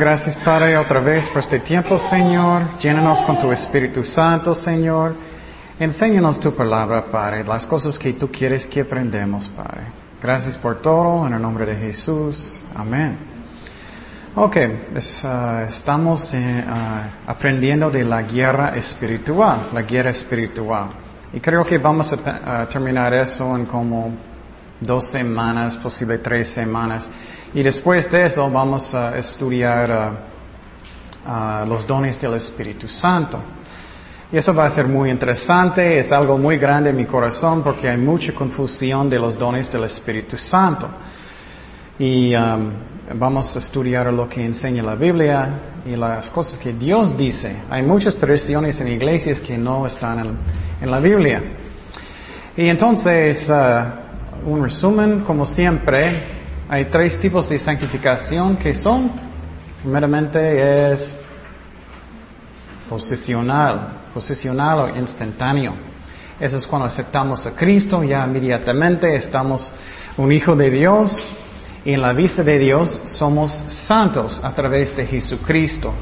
Gracias Padre otra vez por este tiempo, Señor. Llénanos con tu Espíritu Santo, Señor. Enséñanos tu palabra, Padre, las cosas que tú quieres que aprendamos, Padre. Gracias por todo, en el nombre de Jesús. Amén. Ok, uh, estamos uh, aprendiendo de la guerra espiritual, la guerra espiritual. Y creo que vamos a terminar eso en como dos semanas, posible tres semanas. Y después de eso vamos a estudiar uh, uh, los dones del Espíritu Santo. Y eso va a ser muy interesante, es algo muy grande en mi corazón porque hay mucha confusión de los dones del Espíritu Santo. Y um, vamos a estudiar lo que enseña la Biblia y las cosas que Dios dice. Hay muchas tradiciones en iglesias que no están en, en la Biblia. Y entonces, uh, un resumen, como siempre, hay tres tipos de santificación que son, primeramente es posicional, posicional o instantáneo. Eso es cuando aceptamos a Cristo, ya inmediatamente estamos un hijo de Dios y en la vista de Dios somos santos a través de Jesucristo.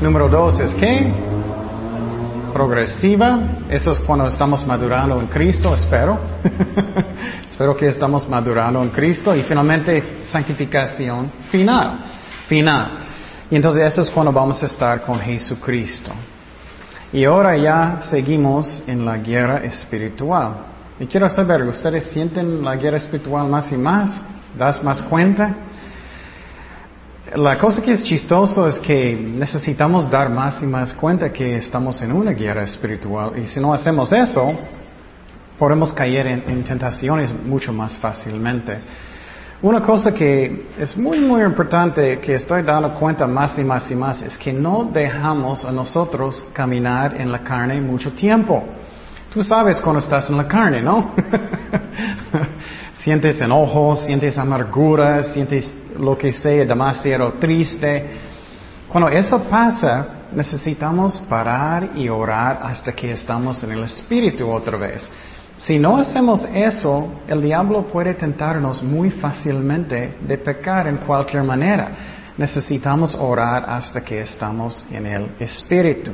Número dos es que progresiva, eso es cuando estamos madurando en Cristo, espero. espero que estamos madurando en Cristo y finalmente santificación final, final. Y entonces eso es cuando vamos a estar con Jesucristo. Y ahora ya seguimos en la guerra espiritual. Y quiero saber, ¿ustedes sienten la guerra espiritual más y más? ¿Das más cuenta? La cosa que es chistoso es que necesitamos dar más y más cuenta que estamos en una guerra espiritual. Y si no hacemos eso, podemos caer en, en tentaciones mucho más fácilmente. Una cosa que es muy, muy importante que estoy dando cuenta más y más y más es que no dejamos a nosotros caminar en la carne mucho tiempo. Tú sabes cuando estás en la carne, ¿no? sientes enojo, sientes amargura, sientes lo que sea demasiado triste. Cuando eso pasa, necesitamos parar y orar hasta que estamos en el Espíritu otra vez. Si no hacemos eso, el diablo puede tentarnos muy fácilmente de pecar en cualquier manera. Necesitamos orar hasta que estamos en el Espíritu.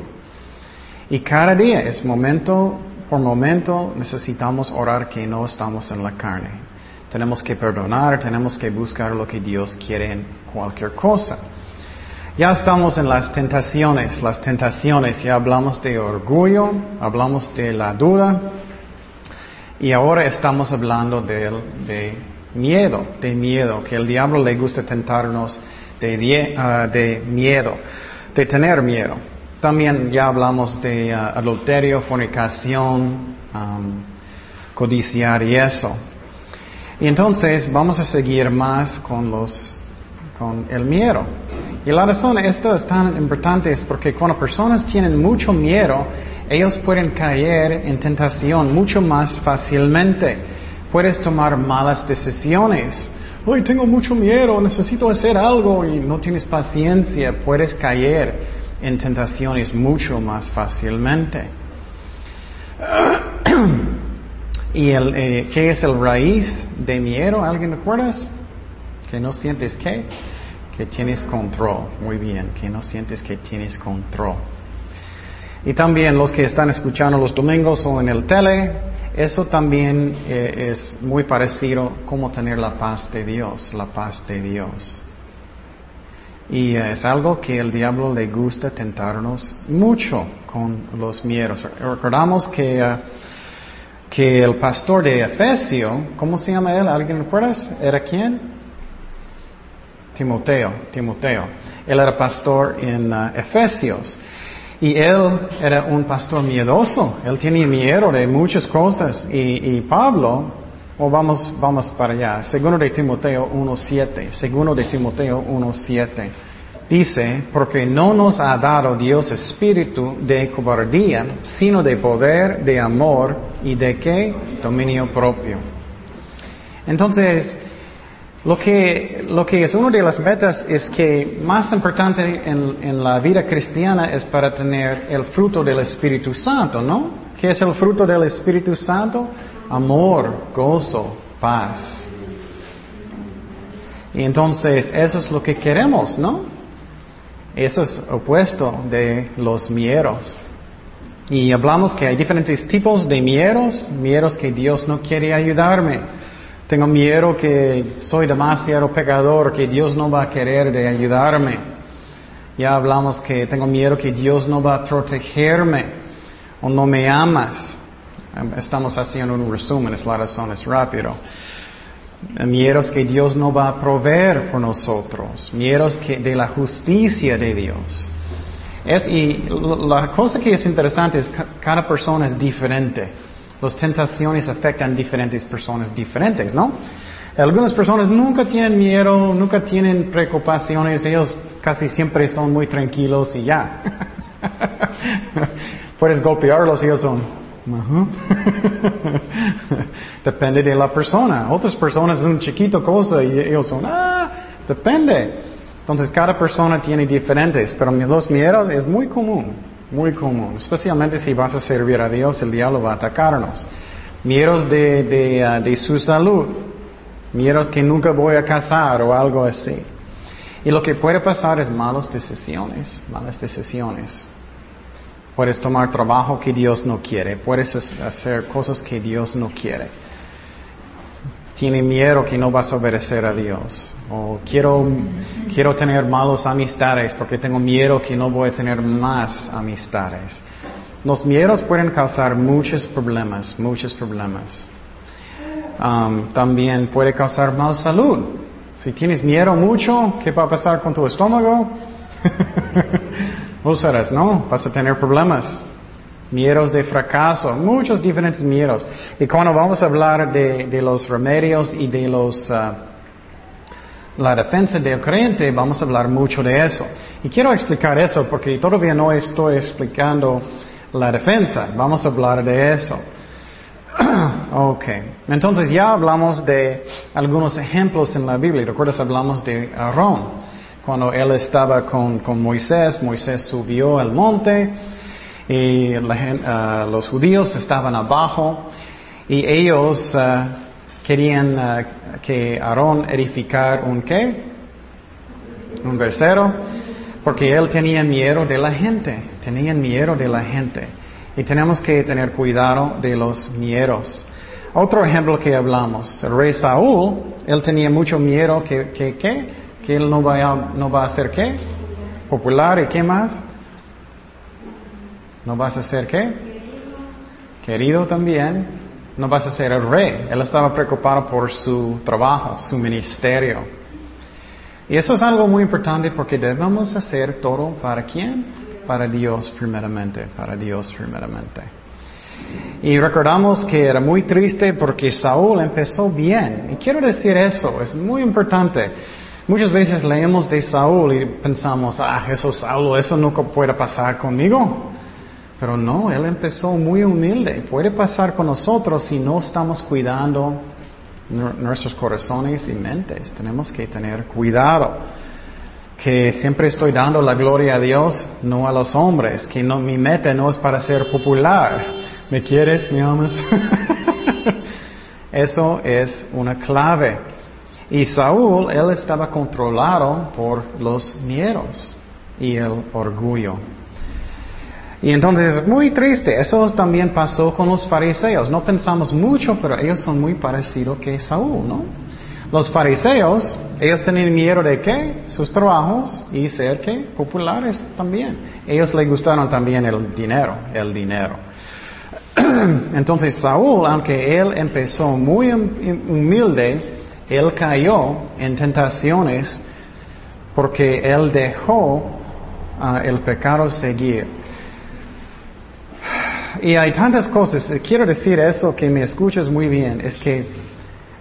Y cada día es momento por momento necesitamos orar que no estamos en la carne. Tenemos que perdonar, tenemos que buscar lo que Dios quiere en cualquier cosa. Ya estamos en las tentaciones, las tentaciones, ya hablamos de orgullo, hablamos de la duda, y ahora estamos hablando de, de miedo, de miedo, que el diablo le gusta tentarnos de, uh, de miedo, de tener miedo. También ya hablamos de uh, adulterio, fornicación, codiciar y eso. Y entonces vamos a seguir más con los con el miedo. Y la razón esto es tan importante es porque cuando personas tienen mucho miedo, ellos pueden caer en tentación mucho más fácilmente. Puedes tomar malas decisiones. Hoy tengo mucho miedo, necesito hacer algo y no tienes paciencia. Puedes caer en tentaciones mucho más fácilmente. ¿Y el, eh, qué es el raíz de miedo? ¿Alguien recuerdas? Que no sientes qué? Que tienes control. Muy bien, que no sientes que tienes control. Y también los que están escuchando los domingos o en el tele, eso también eh, es muy parecido como tener la paz de Dios, la paz de Dios. Y es algo que el diablo le gusta tentarnos mucho con los miedos. Recordamos que, uh, que el pastor de Efesio, ¿cómo se llama él? ¿Alguien recuerda? ¿Era quién? Timoteo, Timoteo. Él era pastor en uh, Efesios. Y él era un pastor miedoso, él tenía miedo de muchas cosas. Y, Pablo, o vamos, vamos para allá, segundo de Timoteo 1.7, segundo de Timoteo 1.7, dice, porque no nos ha dado Dios espíritu de cobardía, sino de poder, de amor y de qué? Dominio propio. Entonces, lo que, lo que es una de las metas es que más importante en, en, la vida cristiana es para tener el fruto del Espíritu Santo, ¿no? ¿Qué es el fruto del Espíritu Santo? Amor, gozo, paz. Y entonces eso es lo que queremos, ¿no? Eso es opuesto de los miedos. Y hablamos que hay diferentes tipos de miedos, miedos que Dios no quiere ayudarme. Tengo miedo que soy demasiado pecador, que Dios no va a querer de ayudarme. Ya hablamos que tengo miedo que Dios no va a protegerme o no me amas. Estamos haciendo un resumen, es la razón, es rápido. Miedos que Dios no va a proveer por nosotros. Miedos que, de la justicia de Dios. Es, y la cosa que es interesante es que cada persona es diferente. Las tentaciones afectan diferentes personas diferentes, ¿no? Algunas personas nunca tienen miedo, nunca tienen preocupaciones, ellos casi siempre son muy tranquilos y ya. Puedes golpearlos ellos son. depende de la persona. Otras personas es un chiquito cosa y ellos son, ah, depende. Entonces cada persona tiene diferentes, pero los miedos es muy común, muy común, especialmente si vas a servir a Dios, el diablo va a atacarnos. Miedos de, de, uh, de su salud, miedos que nunca voy a casar o algo así. Y lo que puede pasar es malas decisiones, malas decisiones. Puedes tomar trabajo que Dios no quiere, puedes hacer cosas que Dios no quiere tiene miedo que no vas a obedecer a Dios. O quiero, quiero tener malos amistades porque tengo miedo que no voy a tener más amistades. Los miedos pueden causar muchos problemas, muchos problemas. Um, también puede causar mal salud. Si tienes miedo mucho, ¿qué va a pasar con tu estómago? Vos ¿no? Vas a tener problemas miedos de fracaso, muchos diferentes miedos. Y cuando vamos a hablar de, los remedios y de los, uh, la defensa del creyente, vamos a hablar mucho de eso. Y quiero explicar eso porque todavía no estoy explicando la defensa. Vamos a hablar de eso. ok. Entonces ya hablamos de algunos ejemplos en la Biblia. ¿Recuerdas? Hablamos de Aarón. Cuando él estaba con, con Moisés, Moisés subió al monte y ah, los judíos estaban abajo y ellos ah, querían ah, que Aarón edificar un qué? Un versero, porque él tenía miedo de la gente, tenían miedo de la gente. Y tenemos que tener cuidado de los miedos. Otro ejemplo que hablamos, el rey Saúl, él tenía mucho miedo que, que él no va, no va a ser qué? Popular y qué más? ¿No vas a ser qué? Querido también. No vas a ser el rey. Él estaba preocupado por su trabajo, su ministerio. Y eso es algo muy importante porque debemos hacer todo para quién? Para Dios primeramente, para Dios primeramente. Y recordamos que era muy triste porque Saúl empezó bien. Y quiero decir eso, es muy importante. Muchas veces leemos de Saúl y pensamos, ah, eso Saúl, eso nunca puede pasar conmigo. Pero no, Él empezó muy humilde. Puede pasar con nosotros si no estamos cuidando nuestros corazones y mentes. Tenemos que tener cuidado. Que siempre estoy dando la gloria a Dios, no a los hombres. Que no, mi meta no es para ser popular. ¿Me quieres? ¿Me amas? Eso es una clave. Y Saúl, él estaba controlado por los miedos y el orgullo. Y entonces es muy triste. Eso también pasó con los fariseos. No pensamos mucho, pero ellos son muy parecidos que Saúl, ¿no? Los fariseos, ellos tenían miedo de qué? Sus trabajos y ser qué? Populares también. Ellos les gustaron también el dinero, el dinero. Entonces Saúl, aunque él empezó muy humilde, él cayó en tentaciones porque él dejó ah, el pecado seguir. Y hay tantas cosas. Quiero decir eso que me escuchas muy bien. Es que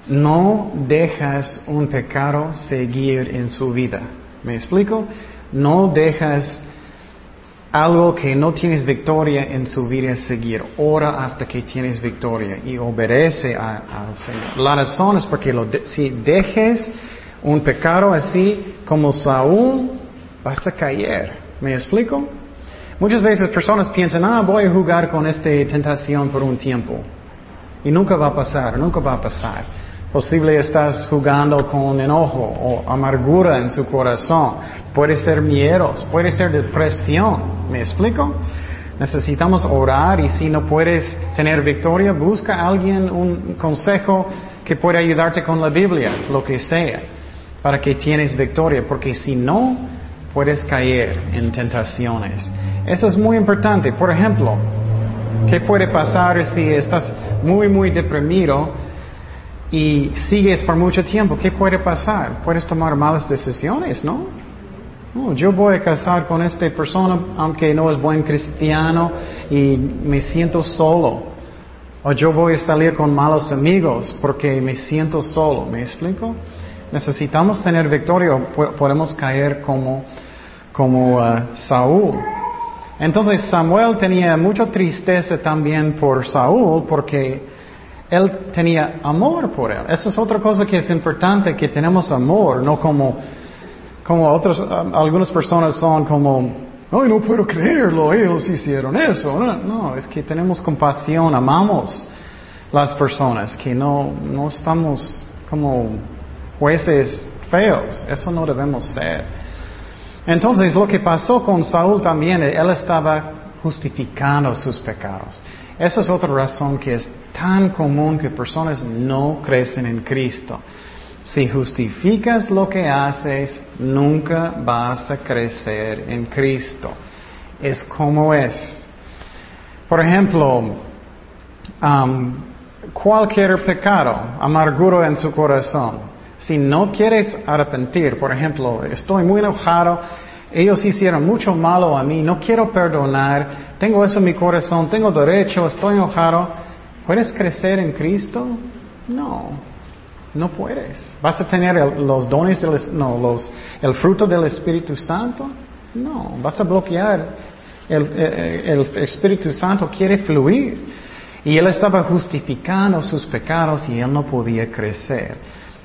no dejas un pecado seguir en su vida. ¿Me explico? No dejas algo que no tienes victoria en su vida seguir. Ora hasta que tienes victoria y obedece al Señor. La razón es porque si dejes un pecado así como Saúl, vas a caer. ¿Me explico? Muchas veces personas piensan, ah, voy a jugar con esta tentación por un tiempo. Y nunca va a pasar, nunca va a pasar. Posible estás jugando con enojo o amargura en su corazón. Puede ser miedos, puede ser depresión. ¿Me explico? Necesitamos orar y si no puedes tener victoria, busca a alguien un consejo que pueda ayudarte con la Biblia, lo que sea, para que tienes victoria, porque si no, puedes caer en tentaciones. Eso es muy importante. Por ejemplo, ¿qué puede pasar si estás muy, muy deprimido y sigues por mucho tiempo? ¿Qué puede pasar? Puedes tomar malas decisiones, ¿no? Yo voy a casar con esta persona aunque no es buen cristiano y me siento solo. O yo voy a salir con malos amigos porque me siento solo. ¿Me explico? Necesitamos tener victoria o podemos caer como, como uh, Saúl. Entonces Samuel tenía mucha tristeza también por Saúl porque él tenía amor por él. Esa es otra cosa que es importante, que tenemos amor, no como, como otros, algunas personas son como, ay, no puedo creerlo, ellos hicieron eso. No, no, es que tenemos compasión, amamos las personas, que no, no estamos como jueces feos, eso no debemos ser. Entonces lo que pasó con Saúl también, él estaba justificando sus pecados. Esa es otra razón que es tan común que personas no crecen en Cristo. Si justificas lo que haces, nunca vas a crecer en Cristo. Es como es. Por ejemplo, cualquier pecado, amarguro en su corazón, si no quieres arrepentir, por ejemplo, estoy muy enojado, ellos hicieron mucho malo a mí, no quiero perdonar, tengo eso en mi corazón, tengo derecho, estoy enojado, ¿puedes crecer en Cristo? No, no puedes. ¿Vas a tener los dones, del, no, los, el fruto del Espíritu Santo? No, vas a bloquear. El, el, el Espíritu Santo quiere fluir. Y él estaba justificando sus pecados y él no podía crecer.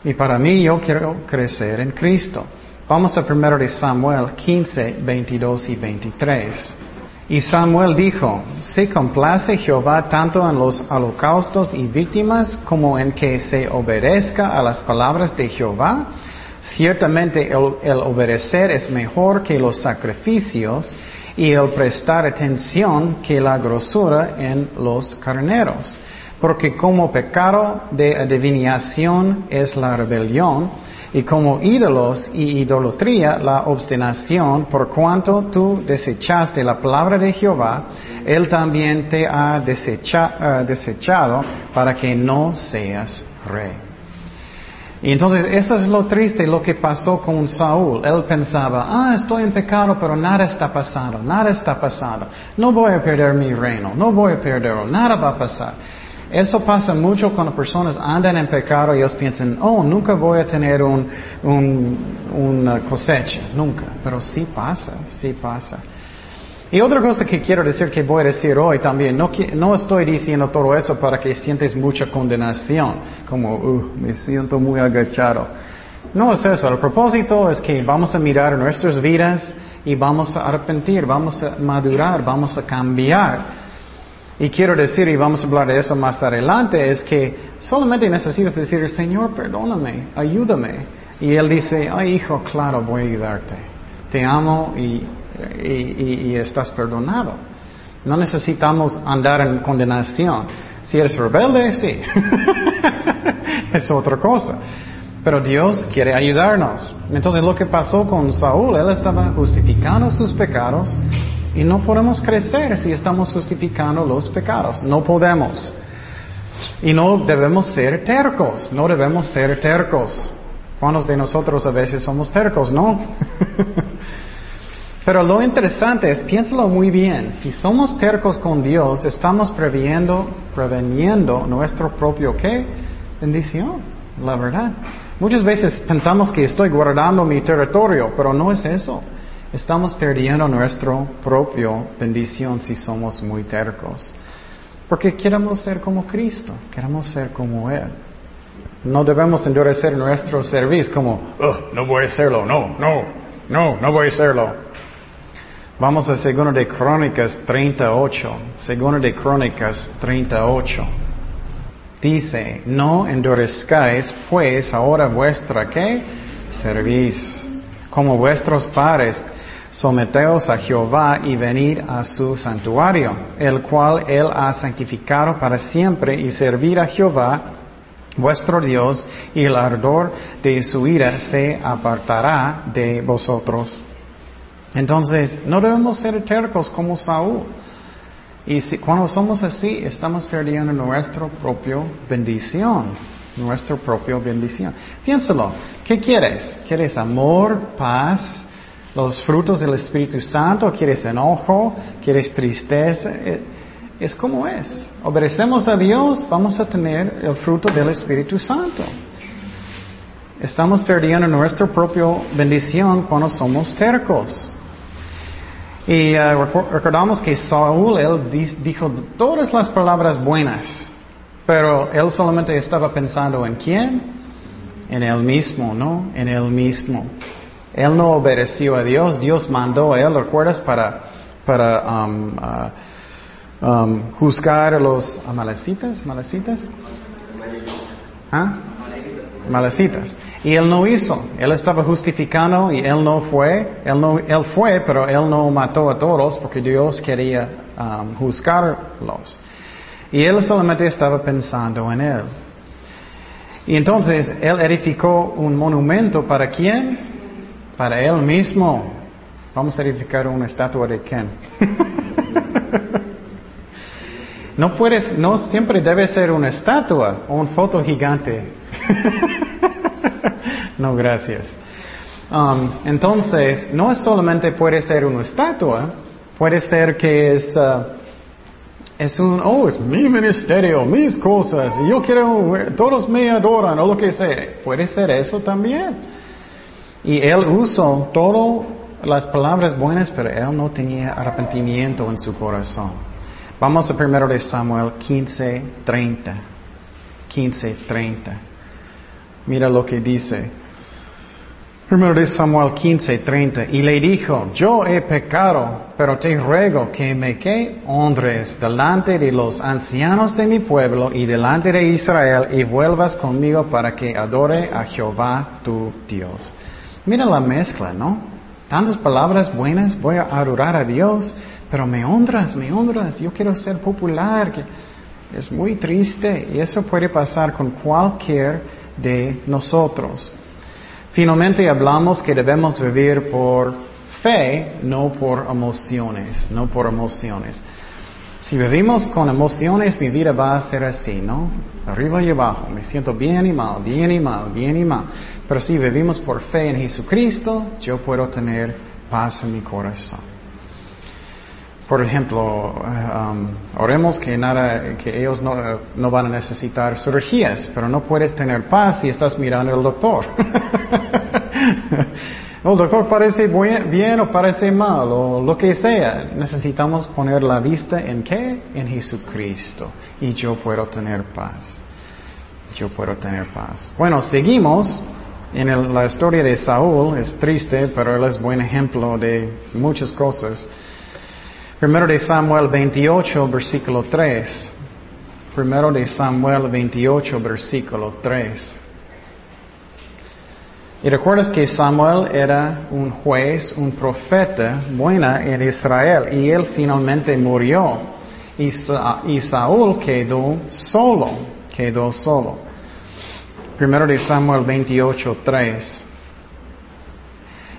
Y para mí yo quiero crecer en Cristo. Vamos a primero de Samuel 15, 22 y 23. Y Samuel dijo, ¿se complace Jehová tanto en los holocaustos y víctimas como en que se obedezca a las palabras de Jehová? Ciertamente el, obedecer es mejor que los sacrificios y el prestar atención que la grosura en los carneros. Porque como pecado de adivinación es la rebelión, y como ídolos y idolatría la obstinación, por cuanto tú desechaste la palabra de Jehová, Él también te ha eh, desechado para que no seas rey. Y entonces eso es lo triste, lo que pasó con Saúl. Él pensaba, ah, estoy en pecado, pero nada está pasando, nada está pasando. No voy a perder mi reino, no voy a perderlo, nada va a pasar. Eso pasa mucho cuando personas andan en pecado y ellos piensan, oh, nunca voy a tener un, una cosecha, nunca. Pero sí pasa, sí pasa. Y otra cosa que quiero decir que voy a decir hoy también, no, no estoy diciendo todo eso para que sientes mucha condenación, como, uh, me siento muy agachado. No es eso, el propósito es que vamos a mirar nuestras vidas y vamos a arrepentir, vamos a madurar, vamos a cambiar. Y quiero decir, y vamos a hablar de eso más adelante, es que solamente necesitas decir, Señor, perdóname, ayúdame. Y Él dice, ay hijo, claro, voy a ayudarte. Te amo y, y, estás perdonado. No necesitamos andar en condenación. Si eres rebelde, sí. es otra cosa. Pero Dios quiere ayudarnos. Entonces lo que pasó con Saúl, él estaba justificando sus pecados y no podemos crecer si estamos justificando los pecados. No podemos. Y no debemos ser tercos. No debemos ser tercos. ¿Cuántos de nosotros a veces somos tercos? No. Pero lo interesante es, piénsalo muy bien, si somos tercos con Dios, estamos previendo, preveniendo nuestro propio qué? Bendición, la verdad. Muchas veces pensamos que estoy guardando mi territorio, pero no es eso. Estamos perdiendo nuestra propia bendición si somos muy tercos. Porque queremos ser como Cristo, queremos ser como Él. No debemos endurecer nuestro servicio como, no voy a hacerlo, no, no, no, no voy a hacerlo. Vamos a Segundo de Crónicas 38, Segundo de Crónicas 38. Dice, no endurezcáis pues ahora vuestra que servís. Como vuestros padres, someteos a Jehová y venid a su santuario, el cual él ha santificado para siempre y servir a Jehová vuestro Dios y el ardor de su ira se apartará de vosotros. Entonces, no debemos ser tercos como Saúl. Y si, cuando somos así, estamos perdiendo nuestra propia bendición. Nuestra propia bendición. Piénsalo. ¿Qué quieres? ¿Quieres amor, paz, los frutos del Espíritu Santo? ¿Quieres enojo? ¿Quieres tristeza? Eh, es como es. Obedecemos a Dios, vamos a tener el fruto del Espíritu Santo. Estamos perdiendo nuestra propia bendición cuando somos tercos. Y uh, recordamos que Saúl, él dijo todas las palabras buenas, pero él solamente estaba pensando en quién? En él mismo, ¿no? En él mismo. Él no obedeció a Dios, Dios mandó a él, ¿recuerdas? Para, para um, uh, um, juzgar a los amalecitas, malecitas. ¿Ah? Malecitas. Y él no hizo. Él estaba justificando y él no fue. Él, no, él fue, pero él no mató a todos porque Dios quería um, juzgarlos. Y él solamente estaba pensando en él. Y entonces él edificó un monumento para quién? Para él mismo. Vamos a edificar una estatua de quién. no puedes, no siempre debe ser una estatua o una foto gigante. no, gracias. Um, entonces, no es solamente puede ser una estatua, puede ser que es, uh, es un, oh, es mi ministerio, mis cosas, y yo quiero, todos me adoran, o lo que sea. Puede ser eso también. Y él usó todas las palabras buenas, pero él no tenía arrepentimiento en su corazón. Vamos a primero de Samuel 15, 30. 15, 30. Mira lo que dice. Primero de Samuel 15, 30. Y le dijo, yo he pecado, pero te ruego que me que honres delante de los ancianos de mi pueblo y delante de Israel y vuelvas conmigo para que adore a Jehová tu Dios. Mira la mezcla, ¿no? Tantas palabras buenas, voy a adorar a Dios, pero me honras, me honras, yo quiero ser popular. Es muy triste y eso puede pasar con cualquier de nosotros. Finalmente hablamos que debemos vivir por fe, no por emociones, no por emociones. Si vivimos con emociones, mi vida va a ser así, ¿no? Arriba y abajo, me siento bien y mal, bien y mal, bien y mal. Pero si vivimos por fe en Jesucristo, yo puedo tener paz en mi corazón. Por ejemplo, eh, um, oremos que nada, que ellos no, no, van a necesitar cirugías, pero no puedes tener paz si estás mirando al doctor. el doctor parece bien o parece mal o lo que sea. Necesitamos poner la vista en qué? En Jesucristo. Y yo puedo tener paz. Yo puedo tener paz. Bueno, seguimos. En la historia de Saúl es triste, pero él es buen ejemplo de muchas cosas. Primero de Samuel 28, versículo 3. Primero de Samuel 28, versículo 3. Y recuerdas que Samuel era un juez, un profeta buena en Israel y él finalmente murió. Y, y Saúl quedó solo, quedó solo. Primero de Samuel 28, 3.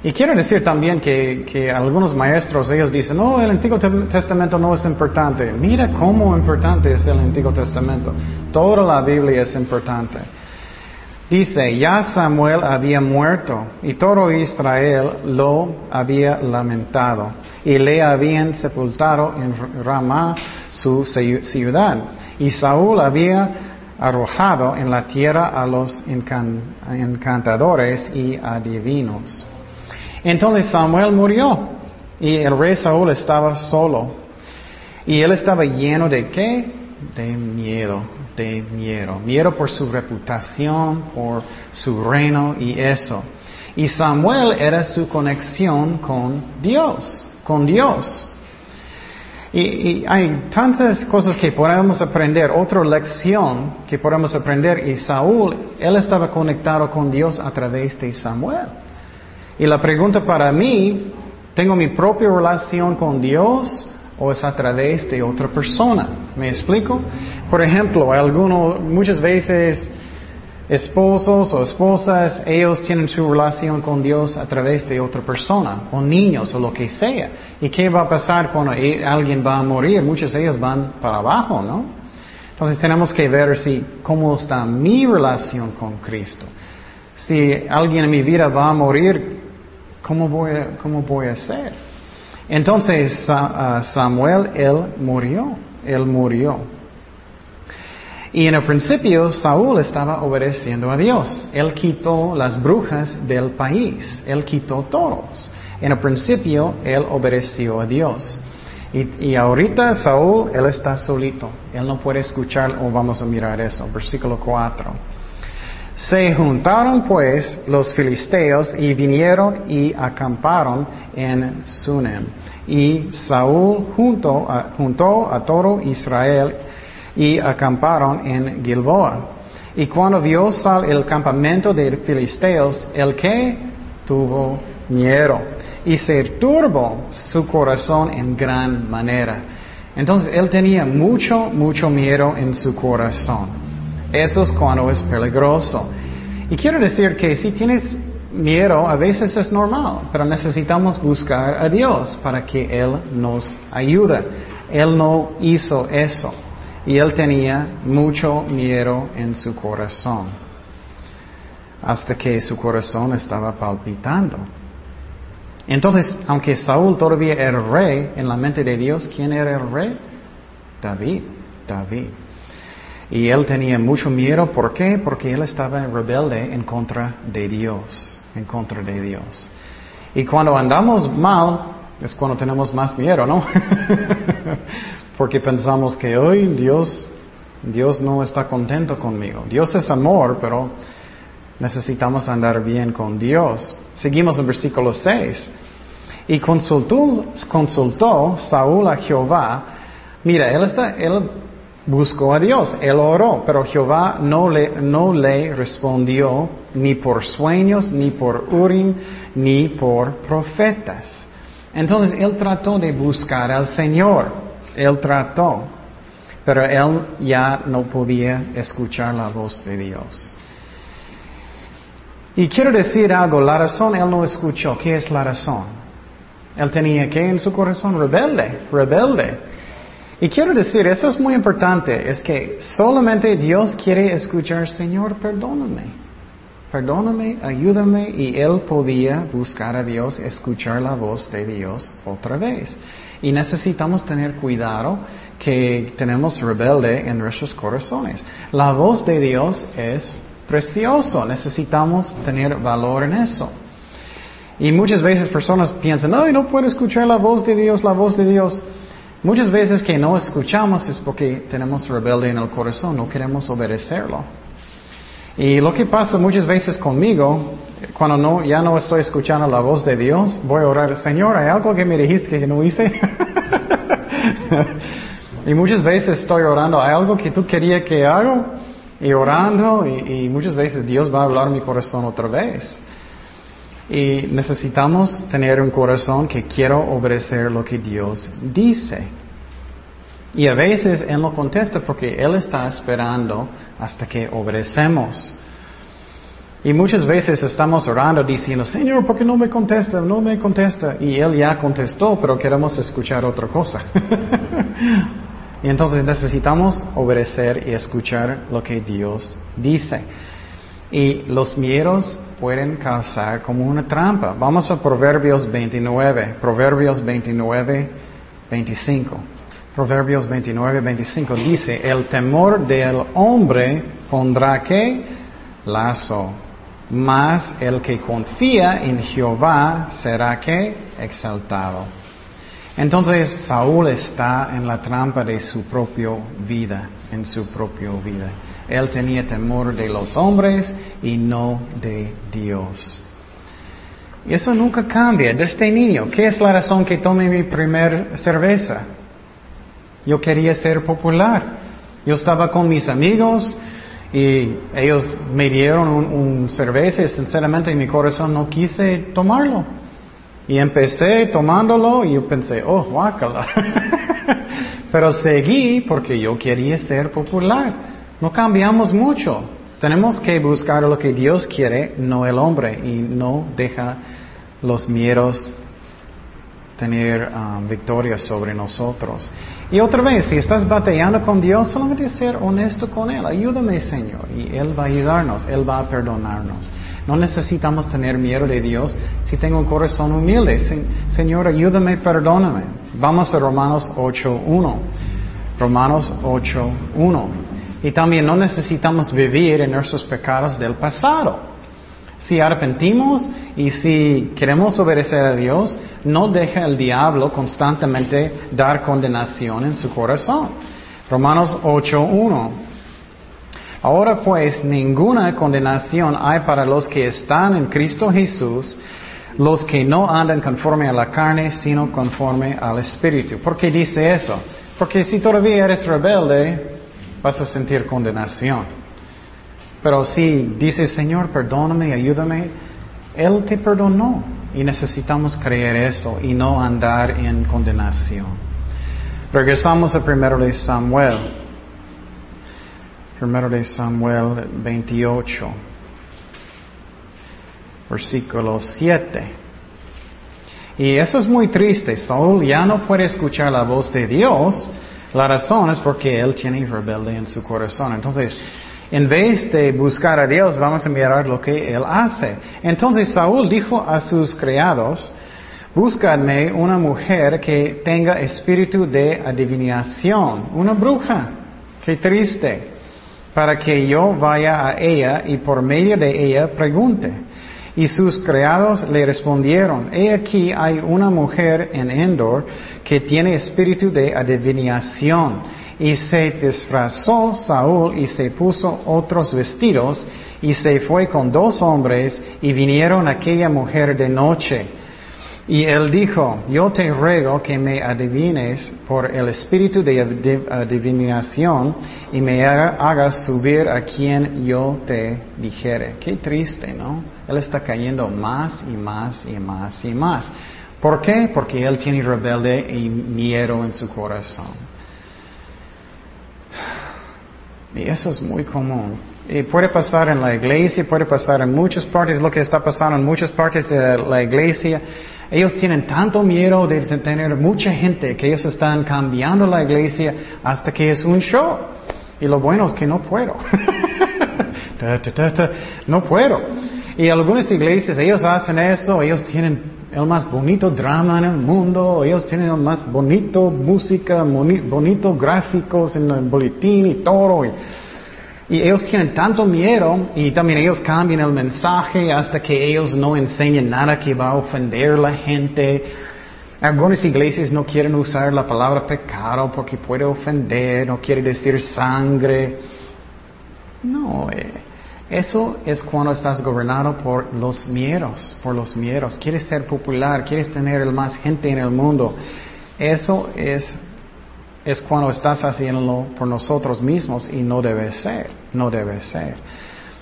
Y quiero decir también que, algunos maestros, ellos dicen, no, el Antiguo Testamento no es importante. Mira cómo importante es el Antiguo Testamento. Toda la Biblia es importante. Dice, ya Samuel había muerto y todo Israel lo había lamentado y le habían sepultado en Ramá, su ciudad. Y Saúl había arrojado en la tierra a los encantadores y adivinos. Entonces Samuel murió y el rey Saúl estaba solo. Y él estaba lleno de qué? De miedo, de miedo. Miedo por su reputación, por su reino y eso. Y Samuel era su conexión con Dios, con Dios. Y, hay tantas cosas que podemos aprender, otra lección que podemos aprender. Y Saúl, él estaba conectado con Dios a través de Samuel. Y la pregunta para mí, ¿tengo mi propia relación con Dios o es a través de otra persona? ¿Me explico? Por ejemplo, algunos, muchas veces esposos o esposas, ellos tienen su relación con Dios a través de otra persona, o niños, o lo que sea. ¿Y qué va a pasar cuando e, alguien va a morir? Muchos de ellos van para abajo, ¿no? Entonces tenemos que ver si cómo está mi relación con Cristo. Si alguien en mi vida va a morir, ¿cómo voy a, cómo voy a hacer? Entonces Samuel, él murió, él murió. Y en el principio Saúl estaba obedeciendo a Dios. Él quitó las brujas del país. Él quitó todos. En el principio él obedeció a Dios. Y, ahorita Saúl, él está solito. Él no puede escuchar, o vamos a mirar eso. Versículo 4. Se juntaron pues los filisteos y vinieron y acamparon en Sunem. Y Saúl juntó a, a todo Israel y acamparon en Gilboa. Y cuando vio Sal el campamento de filisteos, el que tuvo miedo y se turbó su corazón en gran manera. Entonces él tenía mucho, mucho miedo en su corazón. Eso es cuando es peligroso. Y quiero decir que si tienes miedo, a veces es normal, pero necesitamos buscar a Dios para que Él nos ayude. Él no hizo eso. Y él tenía mucho miedo en su corazón, hasta que su corazón estaba palpitando. Entonces, aunque Saúl todavía era rey en la mente de Dios, ¿quién era el rey? David, David. Y él tenía mucho miedo, ¿por qué? Porque él estaba rebelde en contra de Dios, en contra de Dios. Y cuando andamos mal, es cuando tenemos más miedo, ¿no? porque pensamos que hoy Dios, Dios no está contento conmigo. Dios es amor, pero necesitamos andar bien con Dios. Seguimos en versículo 6. Y consultó, consultó Saúl a Jehová. Mira, él, está, él buscó a Dios, él oró, pero Jehová no le, no le respondió ni por sueños, ni por Urim, ni por profetas. Entonces él trató de buscar al Señor. Él trató, pero él ya no podía escuchar la voz de Dios. Y quiero decir algo, la razón él no escuchó. ¿Qué es la razón? Él tenía que en su corazón rebelde, rebelde. Y quiero decir, eso es muy importante, es que solamente Dios quiere escuchar, Señor, perdóname. Perdóname, ayúdame. Y él podía buscar a Dios, escuchar la voz de Dios otra vez. Y necesitamos tener cuidado que tenemos rebelde en nuestros corazones. La voz de Dios es precioso, necesitamos tener valor en eso. Y muchas veces personas piensan, no, no puedo escuchar la voz de Dios, la voz de Dios. Muchas veces que no escuchamos es porque tenemos rebelde en el corazón, no queremos obedecerlo. Y lo que pasa muchas veces conmigo, cuando no, ya no estoy escuchando la voz de Dios, voy a orar, Señor, ¿hay algo que me dijiste que no hice? y muchas veces estoy orando, ¿hay algo que tú querías que haga? Y orando, y, muchas veces Dios va a hablar mi corazón otra vez. Y necesitamos tener un corazón que quiero obedecer lo que Dios dice. Y a veces Él no contesta porque Él está esperando hasta que obedecemos. Y muchas veces estamos orando diciendo, Señor, ¿por qué no me contesta? No me contesta. Y Él ya contestó, pero queremos escuchar otra cosa. y entonces necesitamos obedecer y escuchar lo que Dios dice. Y los miedos pueden causar como una trampa. Vamos a Proverbios 29, Proverbios 29, 25. Proverbios 29, 25 dice, el temor del hombre pondrá que lazo mas el que confía en Jehová será que exaltado. Entonces Saúl está en la trampa de su propia vida, en su propia vida. Él tenía temor de los hombres y no de Dios. Y eso nunca cambia. Desde niño, ¿qué es la razón que tome mi primer cerveza? Yo quería ser popular. Yo estaba con mis amigos y ellos me dieron un, cerveza y sinceramente en mi corazón no quise tomarlo. Y empecé tomándolo y yo pensé, oh, guácala. Pero seguí porque yo quería ser popular. No cambiamos mucho. Tenemos que buscar lo que Dios quiere, no el hombre, y no deja los miedos tener um, victoria sobre nosotros. Y otra vez, si estás batallando con Dios, solamente ser honesto con Él. Ayúdame, Señor. Y Él va a ayudarnos, Él va a perdonarnos. No necesitamos tener miedo de Dios si tengo un corazón humilde. Señor, ayúdame, perdóname. Vamos a Romanos 8.1. Romanos 8.1. Y también no necesitamos vivir en nuestros pecados del pasado. Si arrepentimos y si queremos obedecer a Dios, no deja el diablo constantemente dar condenación en su corazón. Romanos 8.1. Ahora pues ninguna condenación hay para los que están en Cristo Jesús, los que no andan conforme a la carne, sino conforme al Espíritu. ¿Por qué dice eso? Porque si todavía eres rebelde, vas a sentir condenación. Pero si dices, Señor, perdóname, ayúdame, Él te perdonó. Y necesitamos creer eso y no andar en condenación. Regresamos a primero de Samuel. Primero de Samuel 28. Versículo 7. Y eso es muy triste. Saúl ya no puede escuchar la voz de Dios. La razón es porque él tiene rebelde en su corazón. Entonces, en vez de buscar a Dios, vamos a mirar lo que Él hace. Entonces Saúl dijo a sus criados, búscadme una mujer que tenga espíritu de adivinación, una bruja. Qué triste. Para que yo vaya a ella y por medio de ella pregunte. Y sus criados le respondieron, he aquí hay una mujer en Endor que tiene espíritu de adivinación y se disfrazó Saúl y se puso otros vestidos y se fue con dos hombres y vinieron aquella mujer de noche. Y él dijo, yo te ruego que me adivines por el espíritu de adivinación y me hagas subir a quien yo te dijere. Qué triste, ¿no? Él está cayendo más y más y más y más. ¿Por qué? Porque él tiene rebelde y miedo en su corazón. Y eso es muy común. Y puede pasar en la iglesia, puede pasar en muchas partes, lo que está pasando en muchas partes de la iglesia. Ellos tienen tanto miedo de tener mucha gente que ellos están cambiando la iglesia hasta que es un show. Y lo bueno es que no puedo. no puedo. Y algunas iglesias, ellos hacen eso, ellos tienen el más bonito drama en el mundo, ellos tienen el más bonito música, bonito gráficos en el boletín y todo. Y, ellos tienen tanto miedo y también ellos cambian el mensaje hasta que ellos no enseñan nada que va a ofender a la gente. Algunas iglesias no quieren usar la palabra pecado porque puede ofender, no quiere decir sangre. No, eh, eso es cuando estás gobernado por los miedos, por los miedos. Quieres ser popular, quieres tener el más gente en el mundo. Eso es, es cuando estás haciéndolo por nosotros mismos y no debe ser, no debe ser.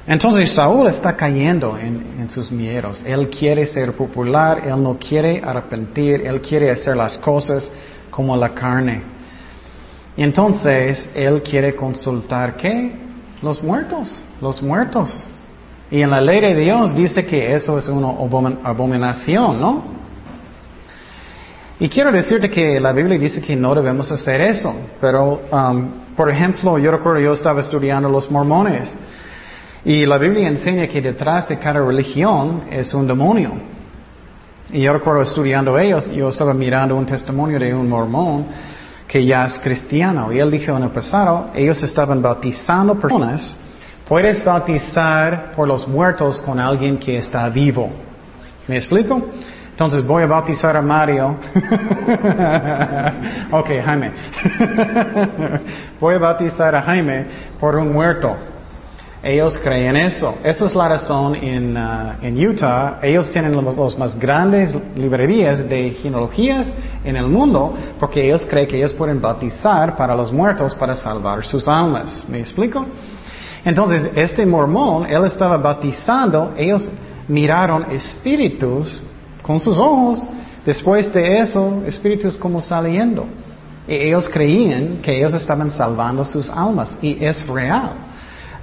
Entonces Saúl está cayendo en, sus miedos. Él quiere ser popular, él no quiere arrepentir, él quiere hacer las cosas como la carne. Entonces él quiere consultar qué? Los muertos, los muertos. Y en la ley de Dios dice que eso es una abominación, ¿no? Y quiero decirte que la Biblia dice que no debemos hacer eso. Pero, um, por ejemplo, yo recuerdo yo estaba estudiando los mormones. Y la Biblia enseña que detrás de cada religión es un demonio. Y yo recuerdo estudiando ellos, yo estaba mirando un testimonio de un mormón que ya es cristiano. Y él dijo en el pasado, ellos estaban bautizando personas. Puedes bautizar por los muertos con alguien que está vivo. ¿Me explico? Entonces voy a bautizar a Mario. ok, Jaime. voy a bautizar a Jaime por un muerto. Ellos creen eso. Esa es la razón en, uh, en Utah. Ellos tienen los, más grandes librerías de genealogías en el mundo porque ellos creen que ellos pueden bautizar para los muertos para salvar sus almas. ¿Me explico? Entonces, este mormón, él estaba bautizando, ellos miraron espíritus con sus ojos. Después de eso, espíritus como saliendo. Y ellos creían que ellos estaban salvando sus almas. Y es real.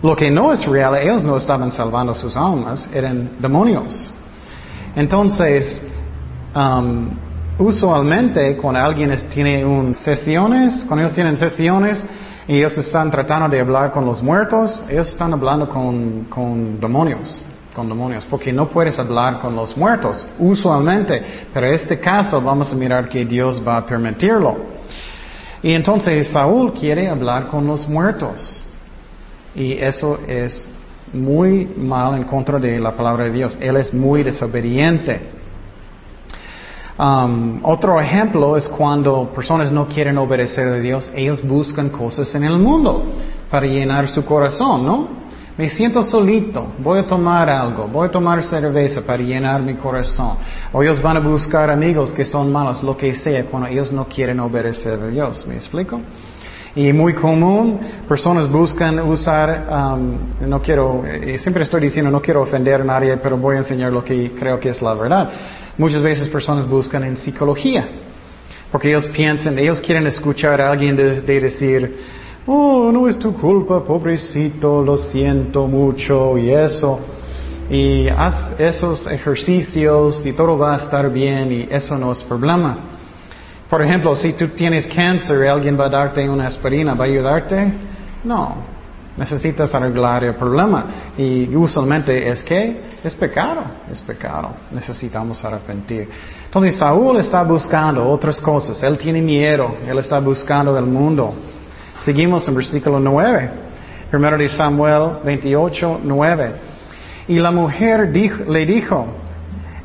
Lo que no es real, ellos no estaban salvando sus almas, eran demonios. Entonces, um, usualmente cuando alguien tiene un sesiones, cuando ellos tienen sesiones y ellos están tratando de hablar con los muertos, ellos están hablando con, con demonios, con demonios, porque no puedes hablar con los muertos, usualmente, pero en este caso vamos a mirar que Dios va a permitirlo. Y entonces Saúl quiere hablar con los muertos. Y eso es muy mal en contra de la palabra de Dios. Él es muy desobediente. Um, otro ejemplo es cuando personas no quieren obedecer a Dios, ellos buscan cosas en el mundo para llenar su corazón, ¿no? Me siento solito, voy a tomar algo, voy a tomar cerveza para llenar mi corazón. O ellos van a buscar amigos que son malos, lo que sea, cuando ellos no quieren obedecer a Dios. ¿Me explico? Y muy común, personas buscan usar, um, no quiero, eh, siempre estoy diciendo no quiero ofender a nadie, pero voy a enseñar lo que creo que es la verdad. Muchas veces personas buscan en psicología, porque ellos piensan, ellos quieren escuchar a alguien de, decir, oh, no es tu culpa, pobrecito, lo siento mucho y eso. Y haz esos ejercicios y todo va a estar bien y eso no es problema. Por ejemplo, si tú tienes cáncer alguien va a darte una aspirina, ¿va a ayudarte? No. Necesitas arreglar el problema. Y usualmente es que es pecado, es pecado. Necesitamos arrepentir. Entonces Saúl está buscando otras cosas. Él tiene miedo. Él está buscando del mundo. Seguimos en versículo 9. Primero de Samuel 28, 9. Y la mujer le dijo,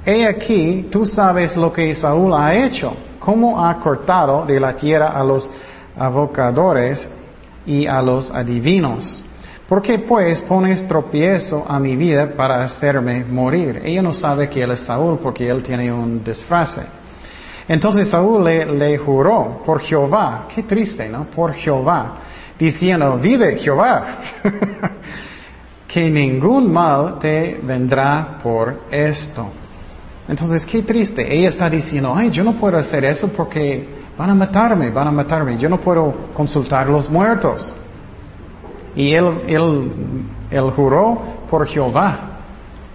he aquí, tú sabes lo que Saúl ha hecho cómo ha cortado de la tierra a los avocadores y a los adivinos. ¿Por qué pues pones tropiezo a mi vida para hacerme morir? Ella no sabe que él es Saúl porque él tiene un disfraz. Entonces Saúl le, le, juró por Jehová, qué triste, ¿no? Por Jehová, diciendo, vive Jehová, que ningún mal te vendrá por esto. Entonces, qué triste. Ella está diciendo, ay, yo no puedo hacer eso porque van a matarme, van a matarme. Yo no puedo consultar los muertos. Y él, él, él juró por Jehová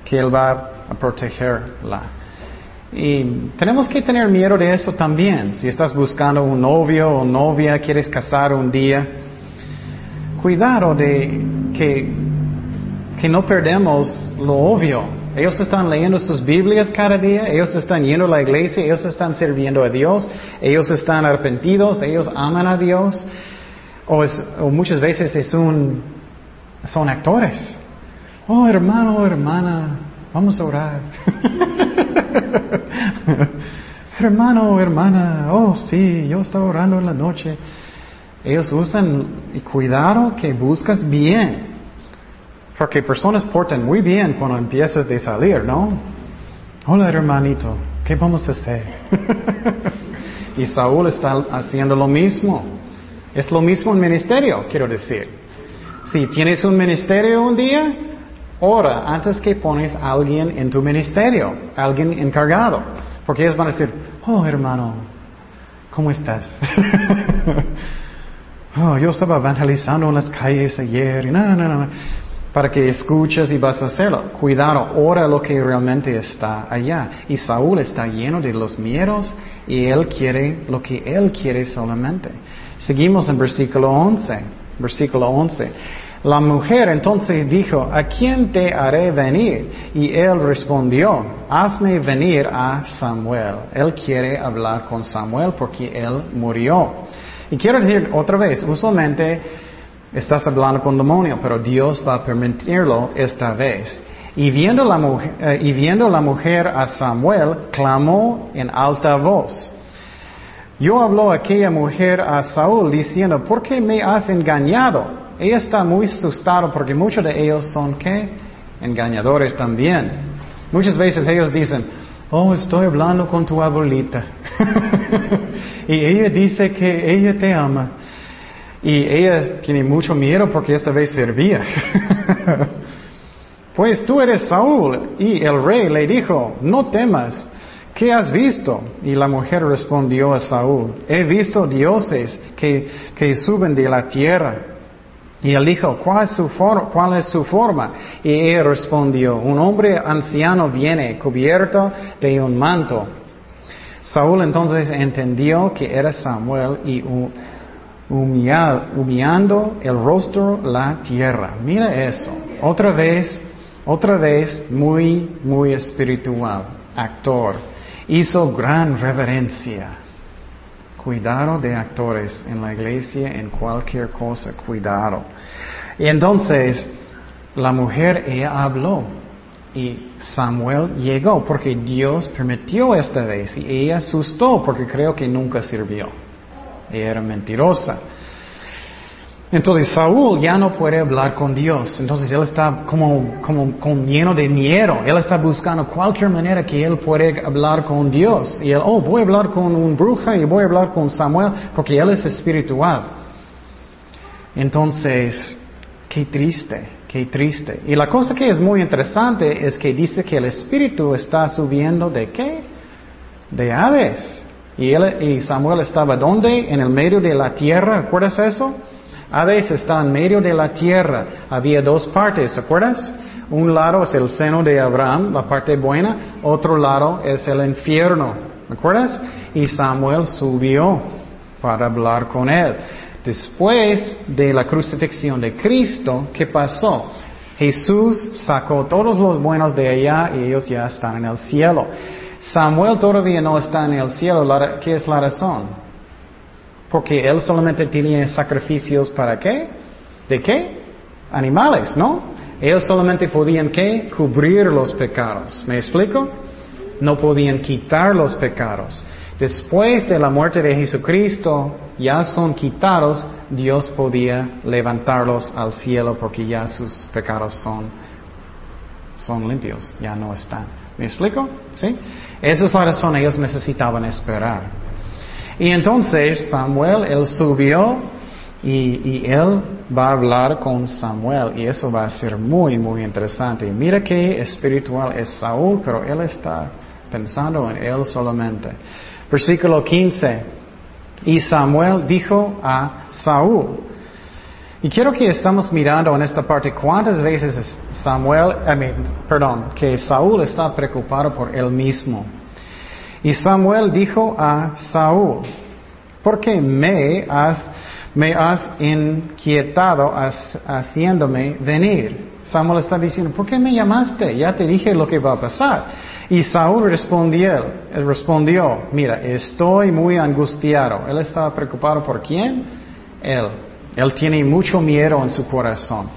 que él va a protegerla. Y tenemos que tener miedo de eso también. Si estás buscando un novio o novia, quieres casar un día, cuidado de que, que no perdemos lo obvio. Ellos están leyendo sus Biblias cada día, ellos están yendo a la iglesia, ellos están sirviendo a Dios, ellos están arrepentidos, ellos aman a Dios. O, muchas veces es un, son actores. Oh, hermano, hermana, vamos a orar. hermano, hermana, oh sí, yo estaba orando en la noche. Ellos usan, cuidado que buscas bien. Porque personas portan muy bien cuando empiezas de salir, ¿no? Hola hermanito, ¿qué vamos a hacer? y Saúl está haciendo lo mismo. Es lo mismo en ministerio, quiero decir. Si tienes un ministerio un día, ora antes que pones a alguien en tu ministerio, alguien encargado. Porque ellos van a decir, oh hermano, ¿cómo estás? oh, yo estaba evangelizando en las calles ayer y no, no, no para que escuches y vas a hacerlo. Cuidado, ora lo que realmente está allá. Y Saúl está lleno de los miedos y él quiere lo que él quiere solamente. Seguimos en versículo 11. Versículo 11. La mujer entonces dijo, ¿a quién te haré venir? Y él respondió, hazme venir a Samuel. Él quiere hablar con Samuel porque él murió. Y quiero decir otra vez, usualmente Estás hablando con demonio, pero Dios va a permitirlo esta vez. Y viendo, la mujer, eh, y viendo la mujer a Samuel, clamó en alta voz. Yo habló aquella mujer a Saúl diciendo, ¿por qué me has engañado? Ella está muy asustada porque muchos de ellos son, ¿qué? Engañadores también. Muchas veces ellos dicen, oh, estoy hablando con tu abuelita. y ella dice que ella te ama. Y ella tiene mucho miedo porque esta vez servía. pues tú eres Saúl. Y el rey le dijo, no temas. ¿Qué has visto? Y la mujer respondió a Saúl, he visto dioses que, que suben de la tierra. Y él dijo, ¿cuál es, su ¿cuál es su forma? Y él respondió, un hombre anciano viene cubierto de un manto. Saúl entonces entendió que era Samuel y humillando el rostro la tierra. Mira eso. Otra vez, otra vez muy, muy espiritual, actor. Hizo gran reverencia. Cuidado de actores en la iglesia, en cualquier cosa, cuidado. Y entonces, la mujer, ella habló. Y Samuel llegó porque Dios permitió esta vez. Y ella asustó porque creo que nunca sirvió. Ella era mentirosa. Entonces Saúl ya no puede hablar con Dios. Entonces él está como, como, lleno de miedo. Él está buscando cualquier manera que él puede hablar con Dios. Y él, oh, voy a hablar con un bruja y voy a hablar con Samuel porque él es espiritual. Entonces, qué triste, qué triste. Y la cosa que es muy interesante es que dice que el espíritu está subiendo de qué? De aves. Y, él, y Samuel estaba ¿dónde? En el medio de la tierra. ¿Recuerdas eso? Aves está en medio de la tierra. Había dos partes, ¿te acuerdas? Un lado es el seno de Abraham, la parte buena, otro lado es el infierno, ¿te acuerdas? Y Samuel subió para hablar con él. Después de la crucifixión de Cristo, ¿qué pasó? Jesús sacó todos los buenos de allá y ellos ya están en el cielo. Samuel todavía no está en el cielo. ¿Qué es la razón? Porque él solamente tenía sacrificios para qué? ¿De qué? Animales, ¿no? Ellos solamente podían qué? Cubrir los pecados. ¿Me explico? No podían quitar los pecados. Después de la muerte de Jesucristo, ya son quitados, Dios podía levantarlos al cielo porque ya sus pecados son, son limpios, ya no están. ¿Me explico? ¿Sí? Esa es la razón, ellos necesitaban esperar. Y entonces Samuel, él subió y, él va a hablar con Samuel y eso va a ser muy, muy interesante. Mira qué espiritual es Saúl, pero él está pensando en él solamente. Versículo 15. Y Samuel dijo a Saúl, y quiero que estamos mirando en esta parte cuántas veces Samuel, mean, perdón, que Saúl está preocupado por él mismo. Y Samuel dijo a Saúl, ¿por qué me has, me has inquietado haciéndome venir? Samuel está diciendo, ¿por qué me llamaste? Ya te dije lo que va a pasar. Y Saúl respondió, respondió, mira, estoy muy angustiado. Él estaba preocupado por quién? Él. Él tiene mucho miedo en su corazón.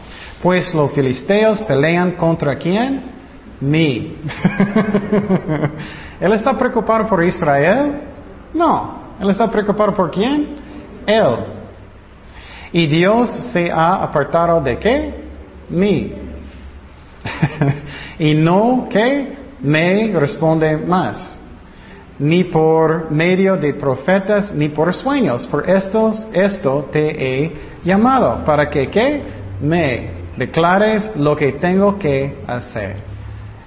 Pues los filisteos pelean contra quién? Mí. ¿Él está preocupado por Israel? No. ¿Él está preocupado por quién? Él. Y Dios se ha apartado de qué? Mí. y no que me responde más. Ni por medio de profetas, ni por sueños. Por estos, esto te he llamado. Para que. Me declares lo que tengo que hacer.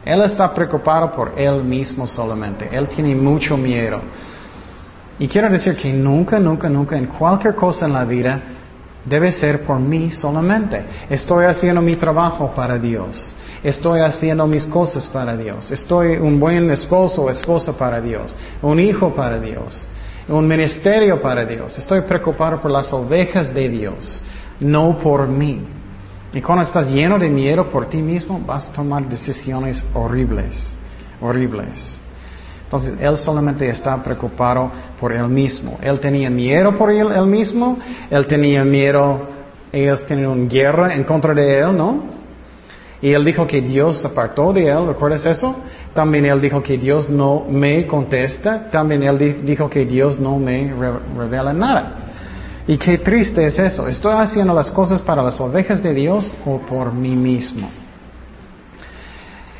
Él está preocupado por él mismo solamente. Él tiene mucho miedo. Y quiero decir que nunca, nunca, nunca, en cualquier cosa en la vida, debe ser por mí solamente. Estoy haciendo mi trabajo para Dios. Estoy haciendo mis cosas para Dios. Estoy un buen esposo o esposa para Dios. Un hijo para Dios. Un ministerio para Dios. Estoy preocupado por las ovejas de Dios, no por mí. Y cuando estás lleno de miedo por ti mismo, vas a tomar decisiones horribles, horribles. Entonces, él solamente está preocupado por él mismo. Él tenía miedo por él, él mismo, él tenía miedo, ellos tenían una guerra en contra de él, ¿no? Y él dijo que Dios se apartó de él, ¿recuerdas eso? También él dijo que Dios no me contesta, también él dijo que Dios no me revela nada. Y qué triste es eso. ¿Estoy haciendo las cosas para las ovejas de Dios o por mí mismo?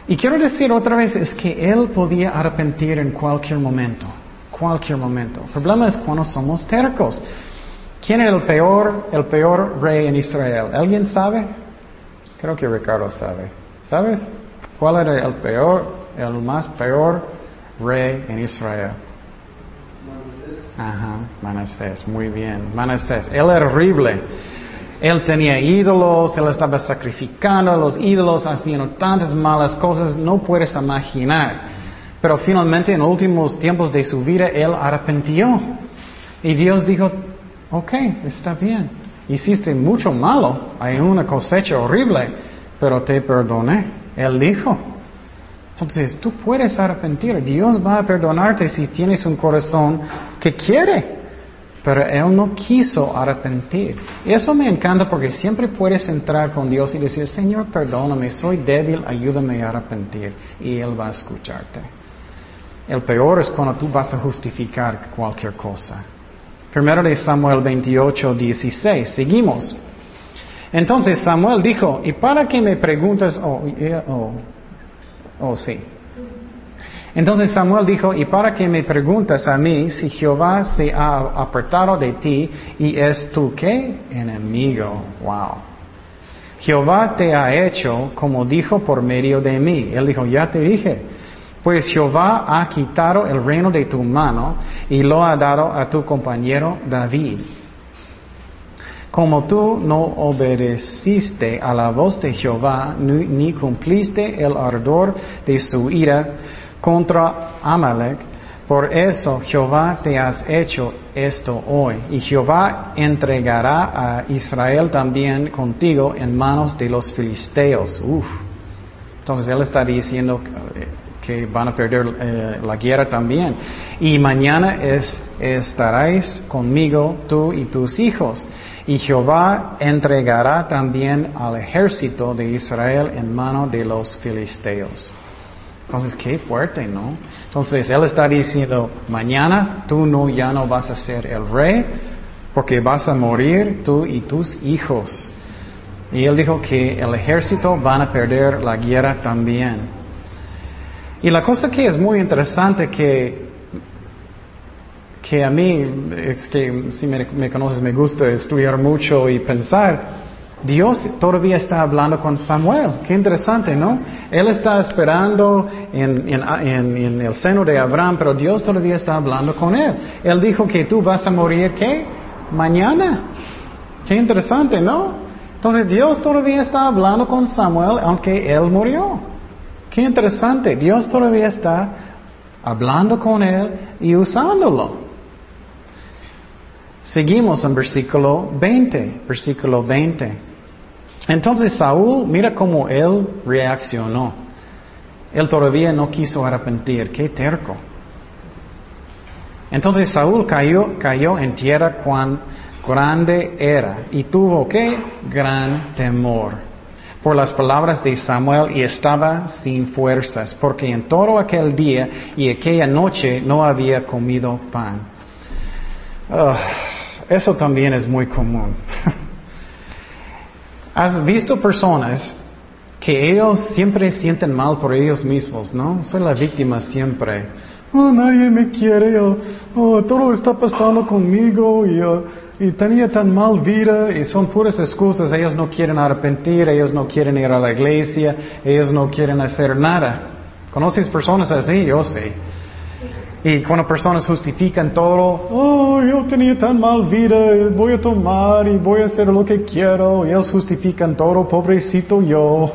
Y quiero decir otra vez, es que Él podía arrepentir en cualquier momento. Cualquier momento. El problema es cuando somos tercos. ¿Quién era el peor, el peor rey en Israel? ¿Alguien sabe? Creo que Ricardo sabe. ¿Sabes? ¿Cuál era el peor, el más peor rey en Israel? Ajá, Manasés, muy bien. Manasés, él era horrible. Él tenía ídolos, él estaba sacrificando a los ídolos, haciendo tantas malas cosas, no puedes imaginar. Pero finalmente en los últimos tiempos de su vida, él arrepintió. Y Dios dijo, ok, está bien. Hiciste mucho malo, hay una cosecha horrible, pero te perdoné. Él dijo. Entonces, tú puedes arrepentir. Dios va a perdonarte si tienes un corazón que quiere. Pero Él no quiso arrepentir. Eso me encanta porque siempre puedes entrar con Dios y decir, Señor, perdóname, soy débil, ayúdame a arrepentir. Y Él va a escucharte. El peor es cuando tú vas a justificar cualquier cosa. Primero de Samuel 28, 16. Seguimos. Entonces Samuel dijo, ¿y para qué me preguntas? Oh, oh, oh, sí. Entonces Samuel dijo, ¿y para qué me preguntas a mí si Jehová se ha apartado de ti y es tu qué? Enemigo. Wow. Jehová te ha hecho como dijo por medio de mí. Él dijo, ya te dije. Pues Jehová ha quitado el reino de tu mano y lo ha dado a tu compañero David. Como tú no obedeciste a la voz de Jehová, ni, cumpliste el ardor de su ira contra Amalek, por eso Jehová te has hecho esto hoy. Y Jehová entregará a Israel también contigo en manos de los filisteos. Uf. Entonces él está diciendo que van a perder eh, la guerra también. Y mañana es, estaréis conmigo tú y tus hijos. Y Jehová entregará también al ejército de Israel en mano de los filisteos. Entonces, qué fuerte, ¿no? Entonces, Él está diciendo, mañana tú no, ya no vas a ser el rey, porque vas a morir tú y tus hijos. Y Él dijo que el ejército van a perder la guerra también. Y la cosa que es muy interesante que que a mí, es que si me, conoces, me gusta estudiar mucho y pensar. Dios todavía está hablando con Samuel. Qué interesante, ¿no? Él está esperando en, en, el seno de Abraham, pero Dios todavía está hablando con él. Él dijo que tú vas a morir, ¿qué? Mañana. Qué interesante, ¿no? Entonces Dios todavía está hablando con Samuel, aunque él murió. Qué interesante. Dios todavía está hablando con él y usándolo. Seguimos en versículo 20, versículo 20. Entonces Saúl, mira cómo él reaccionó. Él todavía no quiso arrepentir, qué terco. Entonces Saúl cayó, cayó en tierra cuán grande era y tuvo qué gran temor por las palabras de Samuel y estaba sin fuerzas, porque en todo aquel día y aquella noche no había comido pan. Ah, eso también es muy común. ¿Has visto personas que ellos siempre sienten mal por ellos mismos, no? Soy la víctima siempre. Oh, nadie me quiere, oh, oh todo está pasando conmigo y, oh, y, tenía tan mal vida y son puras excusas. Ellos no quieren arrepentir, ellos no quieren ir a la iglesia, ellos no quieren hacer nada. ¿Conoces personas así? Yo sé. Y cuando personas justifican todo, oh, yo tenía tan mal vida, voy a tomar y voy a hacer lo que quiero, ellos justifican todo, pobrecito yo.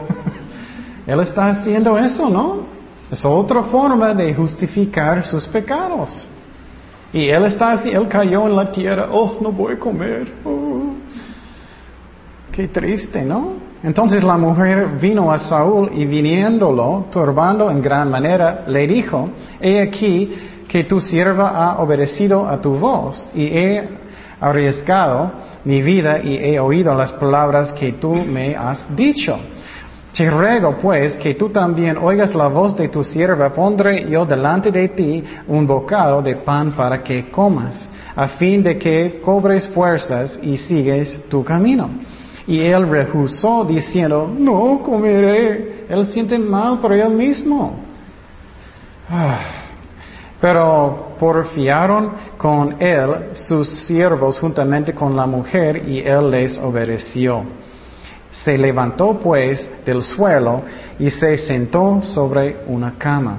Él está haciendo eso, ¿no? Es otra forma de justificar sus pecados. Y él está así, él cayó en la tierra, oh, no voy a comer. Oh. Qué triste, ¿no? Entonces la mujer vino a Saúl y viniéndolo, turbando en gran manera, le dijo, he aquí, que tu sierva ha obedecido a tu voz y he arriesgado mi vida y he oído las palabras que tú me has dicho. Te ruego pues que tú también oigas la voz de tu sierva, pondré yo delante de ti un bocado de pan para que comas, a fin de que cobres fuerzas y sigues tu camino. Y él rehusó diciendo, no comeré. Él siente mal por él mismo. Ah. Pero porfiaron con él sus siervos juntamente con la mujer y él les obedeció. Se levantó pues del suelo y se sentó sobre una cama.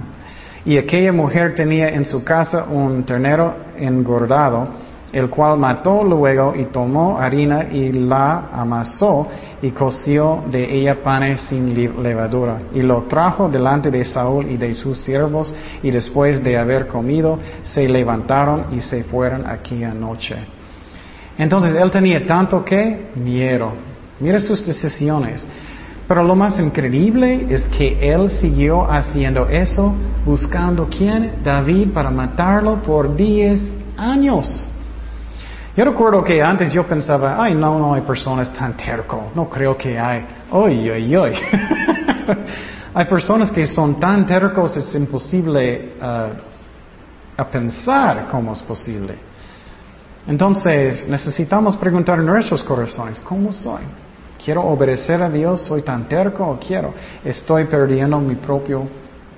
Y aquella mujer tenía en su casa un ternero engordado el cual mató luego y tomó harina y la amasó y coció de ella panes sin levadura y lo trajo delante de Saúl y de sus siervos y después de haber comido se levantaron y se fueron aquella noche. Entonces él tenía tanto que miedo. Mira sus decisiones. Pero lo más increíble es que él siguió haciendo eso, buscando quién, David, para matarlo por diez años. Yo recuerdo que antes yo pensaba, ay, no, no hay personas tan terco, no creo que hay, oy, oy, oy. hay personas que son tan tercos es imposible uh, a pensar cómo es posible. Entonces necesitamos preguntar en nuestros corazones, ¿cómo soy? ¿Quiero obedecer a Dios? ¿Soy tan terco o quiero? Estoy perdiendo mi propia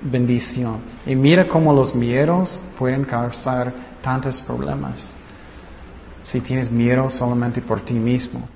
bendición. Y mira cómo los miedos pueden causar tantos problemas si tienes miedo solamente por ti mismo.